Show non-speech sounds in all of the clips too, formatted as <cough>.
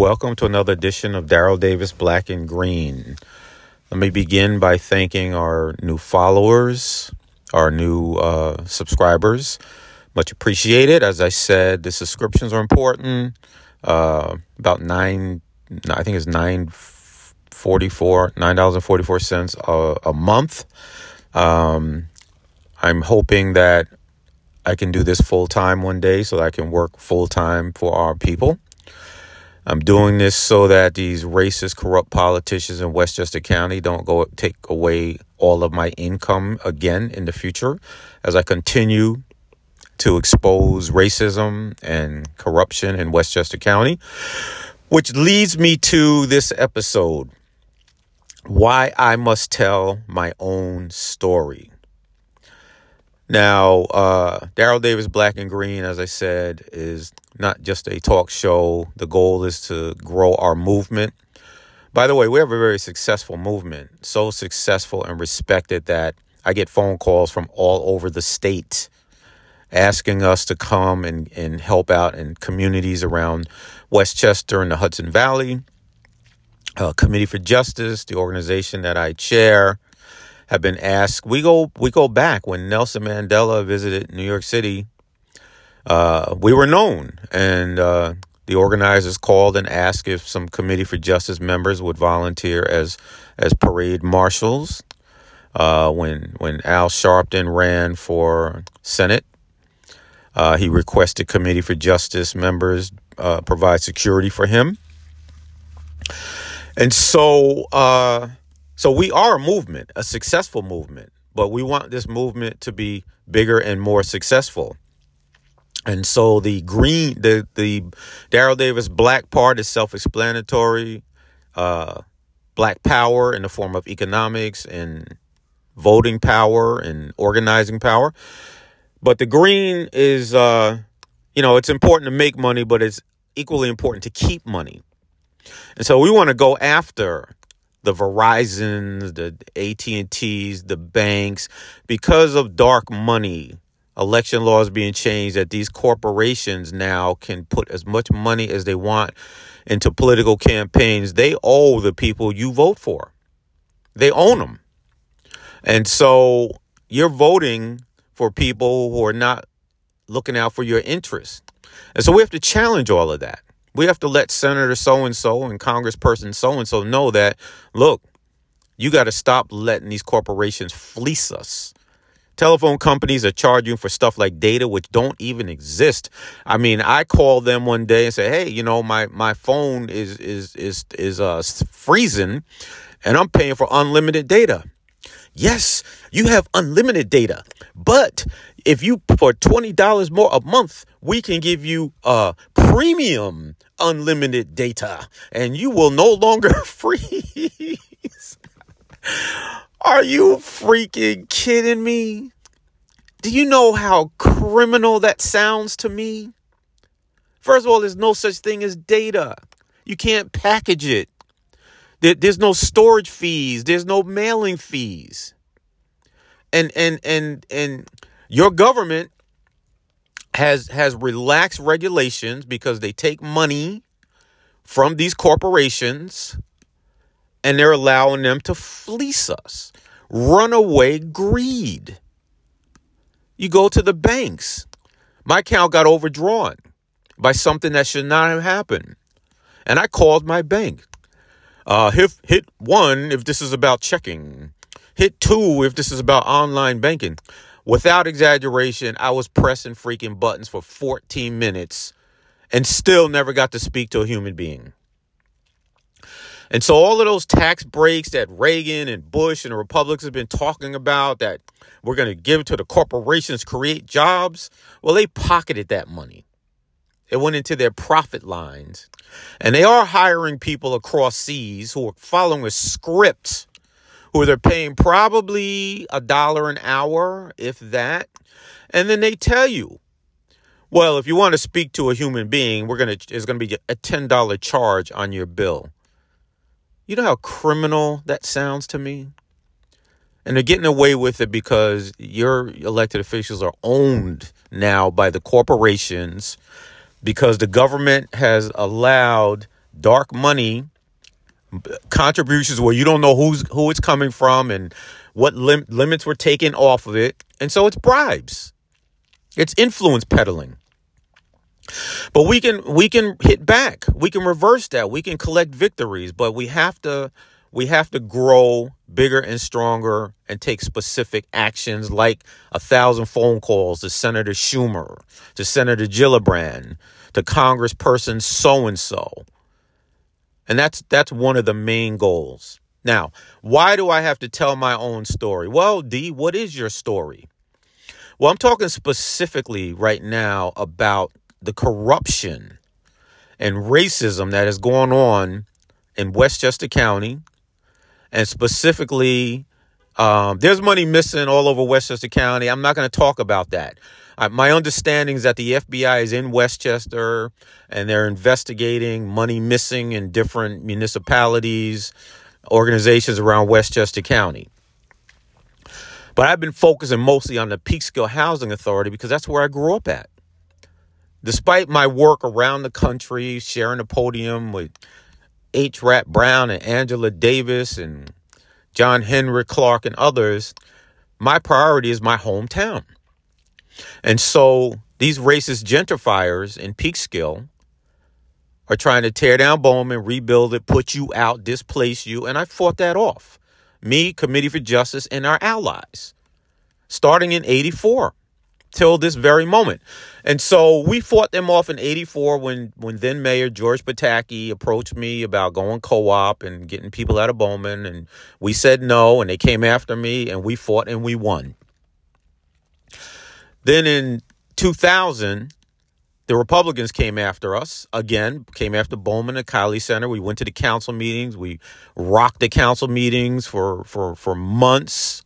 Welcome to another edition of Daryl Davis Black and Green. Let me begin by thanking our new followers, our new uh, subscribers. Much appreciated. As I said, the subscriptions are important. Uh, about nine, I think it's nine forty-four, nine dollars and forty-four cents a month. Um, I'm hoping that I can do this full time one day so that I can work full time for our people. I'm doing this so that these racist, corrupt politicians in Westchester County don't go take away all of my income again in the future as I continue to expose racism and corruption in Westchester County. Which leads me to this episode why I must tell my own story. Now, uh, Daryl Davis Black and Green, as I said, is not just a talk show. The goal is to grow our movement. By the way, we have a very successful movement, so successful and respected that I get phone calls from all over the state asking us to come and, and help out in communities around Westchester and the Hudson Valley. Uh, Committee for Justice, the organization that I chair, have been asked. We go we go back when Nelson Mandela visited New York City. Uh, we were known, and uh, the organizers called and asked if some Committee for Justice members would volunteer as as parade marshals. Uh, when when Al Sharpton ran for Senate, uh, he requested Committee for Justice members uh, provide security for him. And so uh, so we are a movement, a successful movement, but we want this movement to be bigger and more successful. And so the green, the the Daryl Davis Black part is self-explanatory. Uh, black power in the form of economics and voting power and organizing power. But the green is, uh, you know, it's important to make money, but it's equally important to keep money. And so we want to go after the Verizons, the AT&Ts, the banks because of dark money. Election laws being changed that these corporations now can put as much money as they want into political campaigns. They owe the people you vote for. They own them. And so you're voting for people who are not looking out for your interests. And so we have to challenge all of that. We have to let Senator so and so and Congressperson so and so know that, look, you got to stop letting these corporations fleece us. Telephone companies are charging for stuff like data which don't even exist. I mean, I called them one day and said, "Hey, you know, my my phone is is is is uh freezing and I'm paying for unlimited data." Yes, you have unlimited data, but if you for $20 more a month, we can give you uh premium unlimited data and you will no longer <laughs> freeze. Are you freaking kidding me? Do you know how criminal that sounds to me? First of all, there's no such thing as data. You can't package it. there's no storage fees. There's no mailing fees. And and and and your government has has relaxed regulations because they take money from these corporations and they're allowing them to fleece us. Runaway greed. You go to the banks. My account got overdrawn by something that should not have happened. And I called my bank. Uh, hit, hit one if this is about checking. Hit two if this is about online banking. Without exaggeration, I was pressing freaking buttons for 14 minutes and still never got to speak to a human being. And so all of those tax breaks that Reagan and Bush and the Republicans have been talking about that we're going to give to the corporations create jobs, well they pocketed that money. It went into their profit lines. And they are hiring people across seas who are following a script who they're paying probably a dollar an hour, if that. And then they tell you, well, if you want to speak to a human being, we're gonna it's gonna be a ten dollar charge on your bill. You know how criminal that sounds to me? And they're getting away with it because your elected officials are owned now by the corporations because the government has allowed dark money contributions where you don't know who's who it's coming from and what lim- limits were taken off of it. And so it's bribes. It's influence peddling. But we can we can hit back. We can reverse that. We can collect victories, but we have to we have to grow bigger and stronger and take specific actions like a thousand phone calls to Senator Schumer, to Senator Gillibrand, to Congressperson so and so. And that's that's one of the main goals. Now, why do I have to tell my own story? Well, D, what is your story? Well, I'm talking specifically right now about the corruption and racism that is going on in Westchester County, and specifically, um, there's money missing all over Westchester County. I'm not going to talk about that. Uh, my understanding is that the FBI is in Westchester and they're investigating money missing in different municipalities, organizations around Westchester County. But I've been focusing mostly on the Peekskill Housing Authority because that's where I grew up at. Despite my work around the country, sharing the podium with H. Rap Brown and Angela Davis and John Henrik Clarke and others, my priority is my hometown. And so these racist gentrifiers in Peekskill are trying to tear down Bowman, rebuild it, put you out, displace you, and I fought that off. Me, Committee for Justice, and our allies, starting in 84 till this very moment. And so we fought them off in 84 when, when then Mayor George Pataki approached me about going co-op and getting people out of Bowman. And we said no, and they came after me, and we fought and we won. Then in 2000, the Republicans came after us again, came after Bowman and Kiley Center. We went to the council meetings. We rocked the council meetings for, for, for months.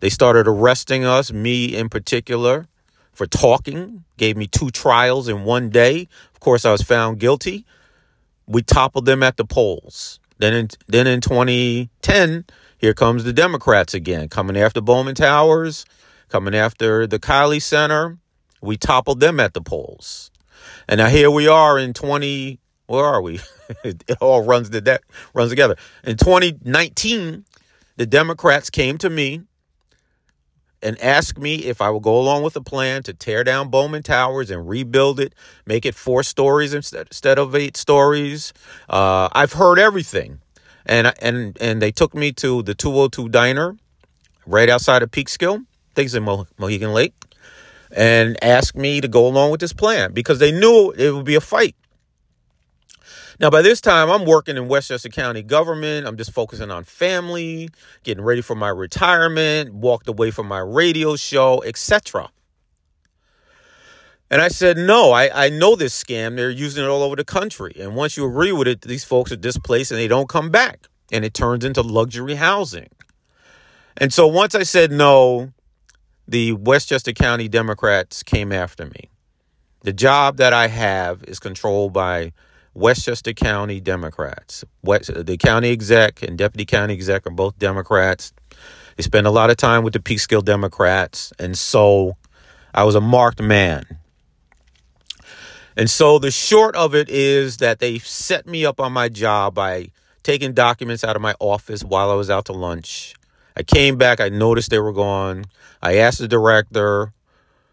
They started arresting us, me in particular for talking, gave me two trials in one day. Of course, I was found guilty. We toppled them at the polls. Then in, then in 2010, here comes the Democrats again, coming after Bowman Towers, coming after the Kiley Center. We toppled them at the polls. And now here we are in 20, where are we? <laughs> it all runs that runs together. In 2019, the Democrats came to me and ask me if I will go along with a plan to tear down Bowman Towers and rebuild it, make it four stories instead, of eight stories. Uh, I've heard everything. And, and, and they took me to the 202 Diner right outside of Peekskill, things in Mo- Mohegan Lake, and asked me to go along with this plan because they knew it would be a fight. Now, by this time, I'm working in Westchester County government. I'm just focusing on family, getting ready for my retirement, walked away from my radio show, etc. And I said, no, I, I know this scam. They're using it all over the country. And once you agree with it, these folks are displaced and they don't come back. And it turns into luxury housing. And so once I said no, the Westchester County Democrats came after me. The job that I have is controlled by Westchester County Democrats. West, uh, the county exec and deputy county exec are both Democrats. They spend a lot of time with the Peekskill Democrats. And so I was a marked man. And so the short of it is that they set me up on my job by taking documents out of my office while I was out to lunch. I came back, I noticed they were gone. I asked the director,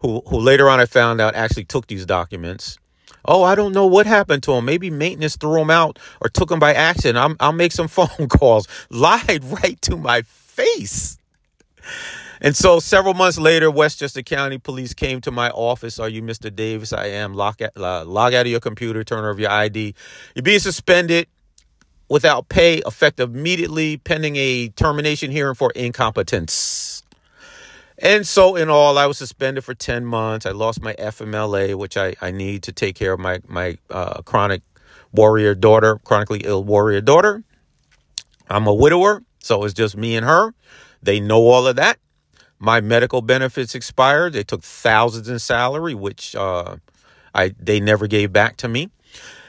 who, who later on I found out actually took these documents. Oh, I don't know what happened to him. Maybe maintenance threw him out or took him by accident. I'm, I'll make some <laughs> phone calls. Lied right to my face. And so several months later, Westchester County Police came to my office. Are you Mr. Davis? I am. Log out, uh, log out of your computer, turn over your ID. You're being suspended without pay, effective immediately, pending a termination hearing for incompetence. And so, in all, I was suspended for 10 months. I lost my FMLA, which I, I need to take care of my, my uh, chronic warrior daughter, chronically ill warrior daughter. I'm a widower, so it's just me and her. They know all of that. My medical benefits expired. They took thousands in salary, which uh, I they never gave back to me.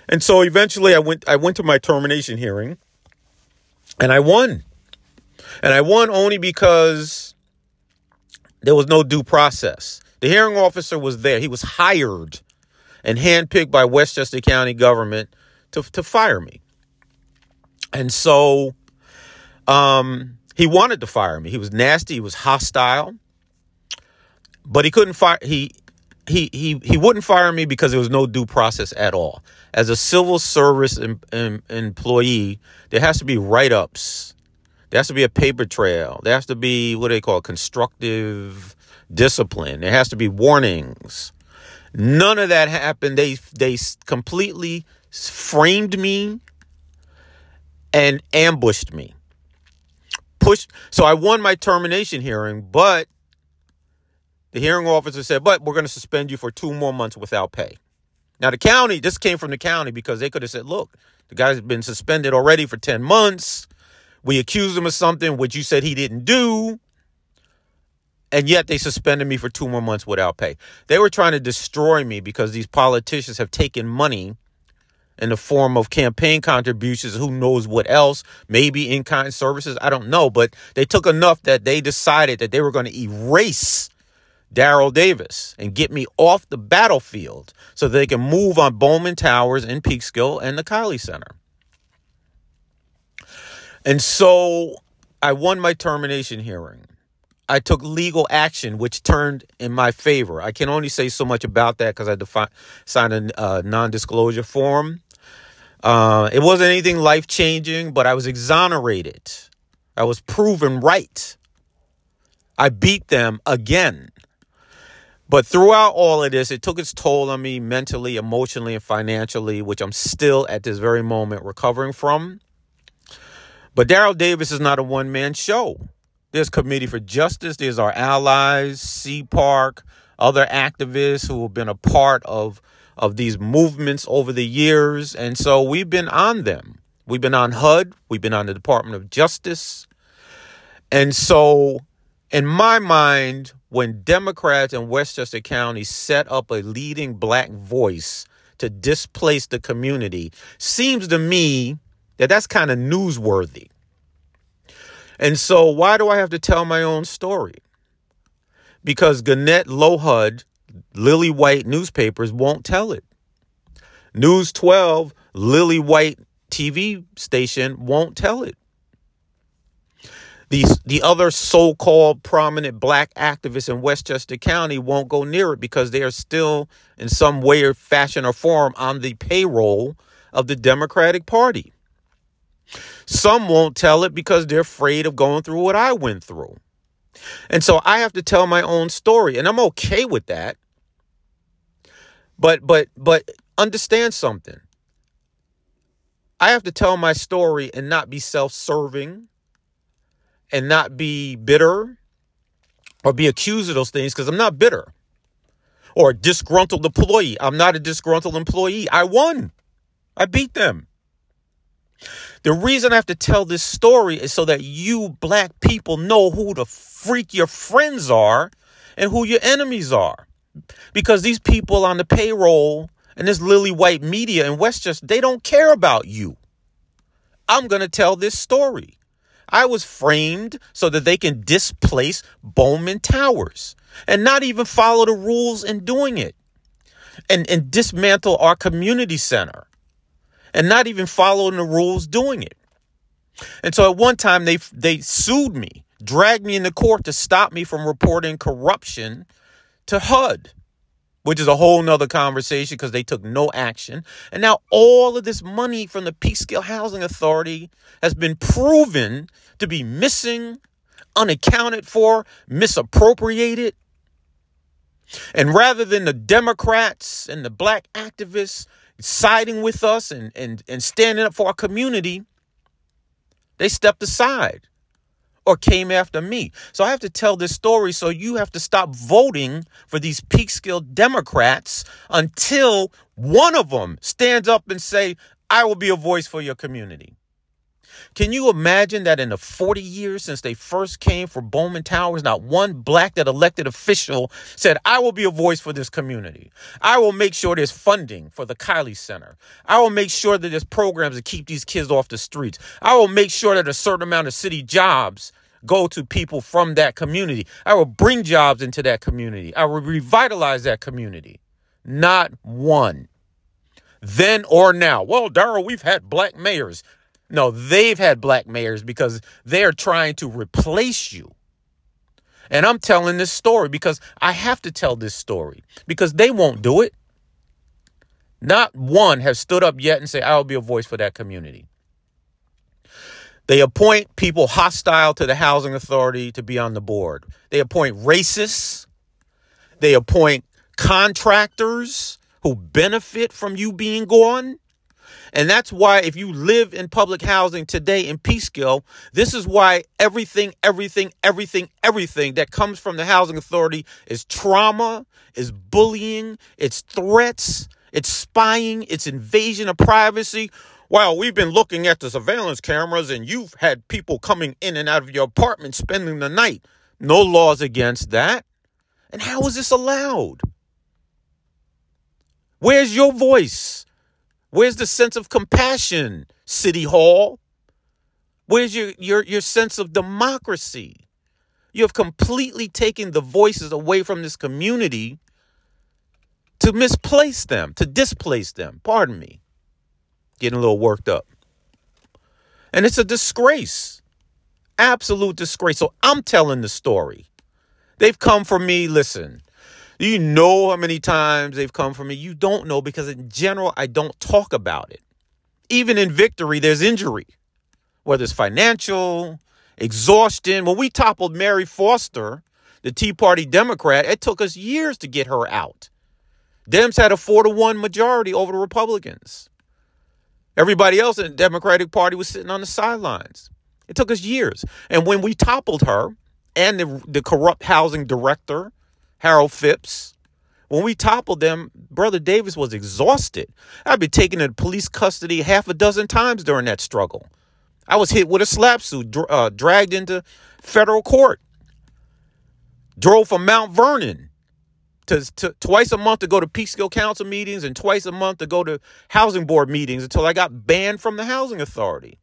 And so eventually I went I went to my termination hearing and I won. And I won only because there was no due process. The hearing officer was there. He was hired and handpicked by Westchester County government to, to fire me. And so um, he wanted to fire me. He was nasty, he was hostile. But he couldn't fire he he he he wouldn't fire me because there was no due process at all. As a civil service em, em, employee, there has to be write-ups. There has to be a paper trail. There has to be what do they call it? constructive discipline. There has to be warnings. None of that happened. They they completely framed me and ambushed me. Pushed so I won my termination hearing, but the hearing officer said, "But we're going to suspend you for 2 more months without pay." Now the county, this came from the county because they could have said, "Look, the guy's been suspended already for 10 months. We accused him of something which you said he didn't do." And yet they suspended me for two more months without pay. They were trying to destroy me because these politicians have taken money in the form of campaign contributions, who knows what else, maybe in kind services, I don't know. But they took enough that they decided that they were going to erase Daryl Davis and get me off the battlefield so they can move on Bowman Towers in Peekskill and the Kiley Center. And so I won my termination hearing. I took legal action, which turned in my favor. I can only say so much about that because I defi- signed a uh, non disclosure form. Uh, it wasn't anything life changing, but I was exonerated. I was proven right. I beat them again. But throughout all of this, it took its toll on me mentally, emotionally, and financially, which I'm still at this very moment recovering from. But Daryl Davis is not a one man show. There's Committee for Justice. There's our allies, CPARC, other activists who have been a part of, of these movements over the years. And so we've been on them. We've been on HUD. We've been on the Department of Justice. And so, in my mind, when Democrats in Westchester County set up a leading black voice to displace the community, seems to me that that's kind of newsworthy. And so, why do I have to tell my own story? Because Gannett LoHUD, Lily White newspapers won't tell it. News 12, Lily White TV station won't tell it. The, the other so called prominent black activists in Westchester County won't go near it because they are still, in some way or fashion or form, on the payroll of the Democratic Party. Some won't tell it because they're afraid of going through what I went through. And so I have to tell my own story and I'm okay with that. But but but understand something. I have to tell my story and not be self-serving and not be bitter or be accused of those things because I'm not bitter. Or a disgruntled employee. I'm not a disgruntled employee. I won. I beat them. The reason I have to tell this story is so that you black people know who the freak your friends are and who your enemies are. Because these people on the payroll and this lily white media in Westchester, they don't care about you. I'm going to tell this story. I was framed so that they can displace Bowman Towers and not even follow the rules in doing it and, and dismantle our community center and not even following the rules doing it. And so at one time they they sued me, dragged me into court to stop me from reporting corruption to HUD, which is a whole nother conversation because they took no action. And now all of this money from the Peekskill Housing Authority has been proven to be missing, unaccounted for, misappropriated. And rather than the Democrats and the black activists siding with us and, and, and standing up for our community, they stepped aside or came after me. So I have to tell this story so you have to stop voting for these Peekskill Democrats until one of them stands up and say, I will be a voice for your community. Can you imagine that in the 40 years since they first came for Bowman Towers, not one black that elected official said, I will be a voice for this community. I will make sure there's funding for the Kiley Center. I will make sure that there's programs to keep these kids off the streets. I will make sure that a certain amount of city jobs go to people from that community. I will bring jobs into that community. I will revitalize that community. Not one. then or now. Well, Daryl, we've had black mayors. No, they've had black mayors because they're trying to replace you. And I'm telling this story because I have to tell this story because they won't do it. Not one has stood up yet and say, I will be a voice for that community. They appoint people hostile to the housing authority to be on the board. They appoint racists. They appoint contractors who benefit from you being gone. And that's why if you live in public housing today in Peekskill, this is why everything, everything, everything, everything that comes from the housing authority is trauma, is bullying, it's threats, it's spying, it's invasion of privacy. Well, we've been looking at the surveillance cameras and you've had people coming in and out of your apartment spending the night. No laws against that. And how is this allowed? Where's your voice? Where's the sense of compassion, City Hall? Where's your, your, your sense of democracy? You have completely taken the voices away from this community to misplace them, to displace them. Pardon me. Getting a little worked up. And it's a disgrace. Absolute disgrace. So I'm telling the story. They've come for me. Listen, do you know how many times they've come for me? You don't know because, in general, I don't talk about it. Even in victory, there's injury, whether it's financial, exhaustion. When we toppled Mary Foster, the Tea Party Democrat, it took us years to get her out. Dems had a four to one majority over the Republicans. Everybody else in the Democratic Party was sitting on the sidelines. It took us years. And when we toppled her and the, the corrupt housing director, Harold Phipps. When we toppled them, Brother Davis was exhausted. I'd been taken into police custody half a dozen times during that struggle. I was hit with a SLAPP suit, uh, dragged into federal court. Drove from Mount Vernon to, to, twice a month to go to Peekskill Council meetings and twice a month to go to housing board meetings until I got banned from the housing authority.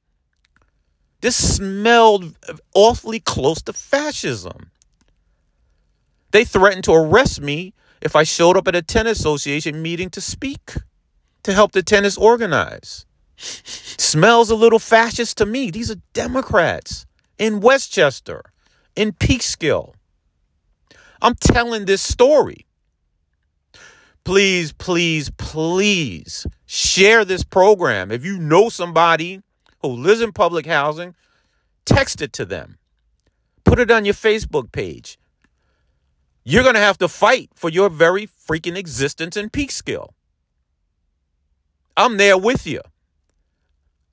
This smelled awfully close to fascism. They threatened to arrest me if I showed up at a tennis association meeting to speak, to help the tennis organize. Smells a little fascist to me. These are Democrats in Westchester, in Peekskill. I'm telling this story. Please, please, please share this program. If you know somebody who lives in public housing, text it to them. Put it on your Facebook page. You're going to have to fight for your very freaking existence in Peekskill. I'm there with you.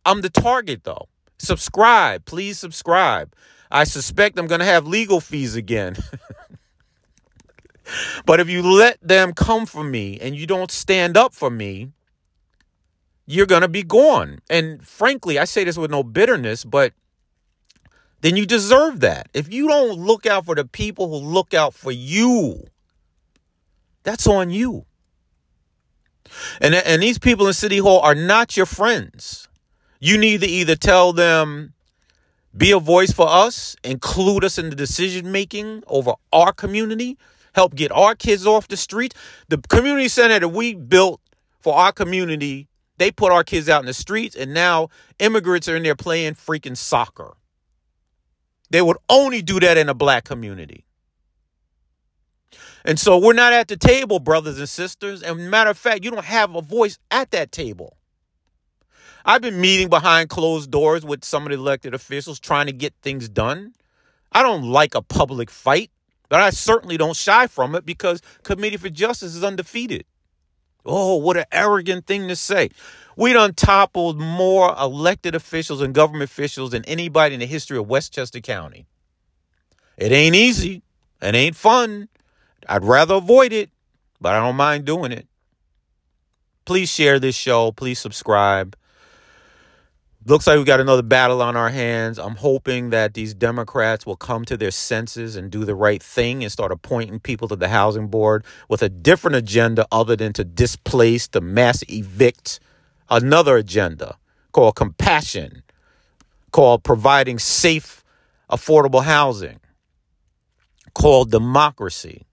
I'm the target though. Subscribe, please subscribe. I suspect I'm going to have legal fees again. <laughs> but if you let them come for me and you don't stand up for me, you're going to be gone. And frankly, I say this with no bitterness, but then you deserve that. If you don't look out for the people who look out for you, that's on you. And, and these people in City Hall are not your friends. You need to either tell them, be a voice for us, include us in the decision making over our community, help get our kids off the street. The community center that we built for our community, they put our kids out in the streets, and now immigrants are in there playing freaking soccer. They would only do that in a black community. And so we're not at the table, brothers and sisters. And matter of fact, you don't have a voice at that table. I've been meeting behind closed doors with some of the elected officials trying to get things done. I don't like a public fight, but I certainly don't shy from it because Committee for Justice is undefeated. Oh, what an arrogant thing to say. We done toppled more elected officials and government officials than anybody in the history of Westchester County. It ain't easy. It ain't fun. I'd rather avoid it, but I don't mind doing it. Please share this show. Please subscribe. Looks like we got another battle on our hands. I'm hoping that these Democrats will come to their senses and do the right thing and start appointing people to the housing board with a different agenda other than to displace, to mass evict, another agenda called compassion, called providing safe, affordable housing, called democracy.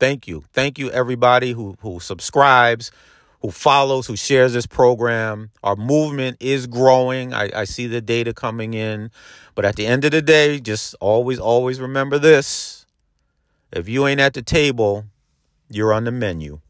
Thank you. Thank you, everybody who, who subscribes, who follows, who shares this program. Our movement is growing. I, I see the data coming in. But at the end of the day, just always, always remember this. If you ain't at the table, you're on the menu.